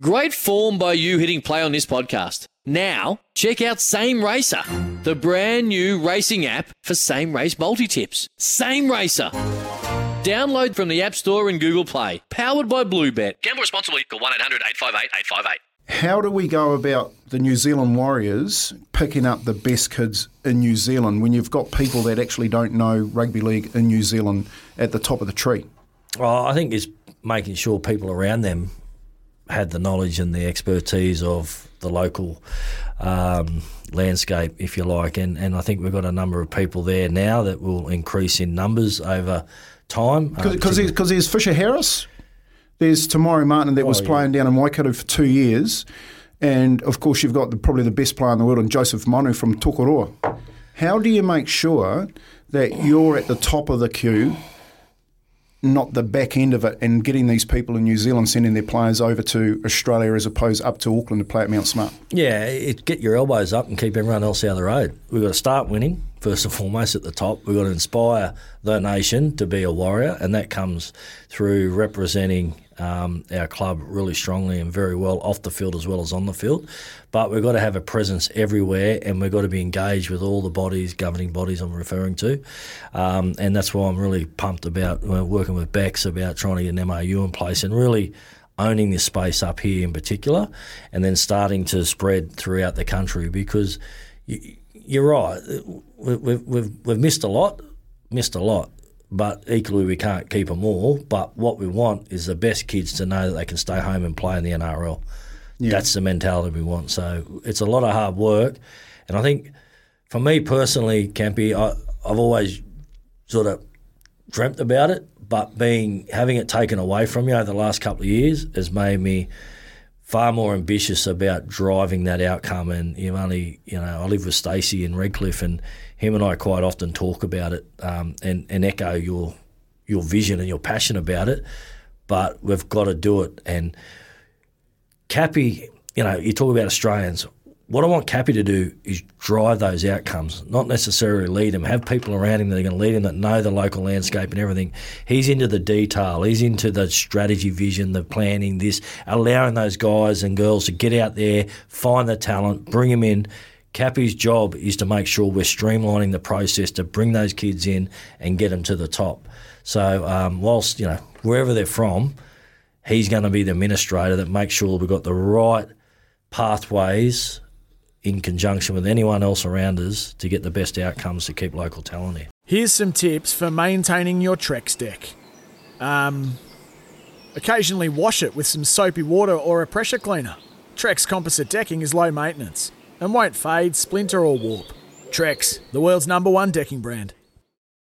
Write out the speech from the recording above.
Great form by you hitting play on this podcast. Now, check out Same Racer, the brand new racing app for same race multi tips. Same Racer. Download from the App Store and Google Play. Powered by Bluebet. Gamble responsibly. Call 1 800 858 858. How do we go about the New Zealand Warriors picking up the best kids in New Zealand when you've got people that actually don't know rugby league in New Zealand at the top of the tree? Well, I think it's making sure people around them had the knowledge and the expertise of the local um, landscape, if you like. And, and I think we've got a number of people there now that will increase in numbers over time. Because uh, there's, there's Fisher Harris, there's Tamari Martin that was oh, playing yeah. down in Waikato for two years. And of course, you've got the, probably the best player in the world, and Joseph Manu from Tokoroa. How do you make sure that you're at the top of the queue not the back end of it and getting these people in New Zealand sending their players over to Australia as opposed up to Auckland to play at Mount Smart. Yeah, it, get your elbows up and keep everyone else out of the road. We've got to start winning first and foremost at the top. We've got to inspire the nation to be a warrior, and that comes through representing um, our club really strongly and very well off the field as well as on the field. But we've got to have a presence everywhere and we've got to be engaged with all the bodies, governing bodies I'm referring to. Um, and that's why I'm really pumped about uh, working with Bex about trying to get an MOU in place and really owning this space up here in particular and then starting to spread throughout the country because you, you're right. We've, we've, we've missed a lot, missed a lot but equally we can't keep them all. But what we want is the best kids to know that they can stay home and play in the NRL. Yeah. That's the mentality we want. So it's a lot of hard work, and I think for me personally, Campy, I, I've always sort of dreamt about it, but being having it taken away from you over the last couple of years has made me far more ambitious about driving that outcome. And you only, you know, I live with Stacey in Redcliffe, and him and I quite often talk about it um, and, and echo your your vision and your passion about it. But we've got to do it. And Cappy, you know, you talk about Australians. What I want Cappy to do is drive those outcomes, not necessarily lead them. Have people around him that are going to lead him that know the local landscape and everything. He's into the detail. He's into the strategy, vision, the planning. This allowing those guys and girls to get out there, find the talent, bring them in. Cappy's job is to make sure we're streamlining the process to bring those kids in and get them to the top. So um, whilst you know wherever they're from, he's going to be the administrator that makes sure we've got the right pathways in conjunction with anyone else around us to get the best outcomes to keep local talent here. Here's some tips for maintaining your Trex deck. Um, occasionally wash it with some soapy water or a pressure cleaner. Trex composite decking is low maintenance and won't fade, splinter, or warp. Trex, the world's number one decking brand.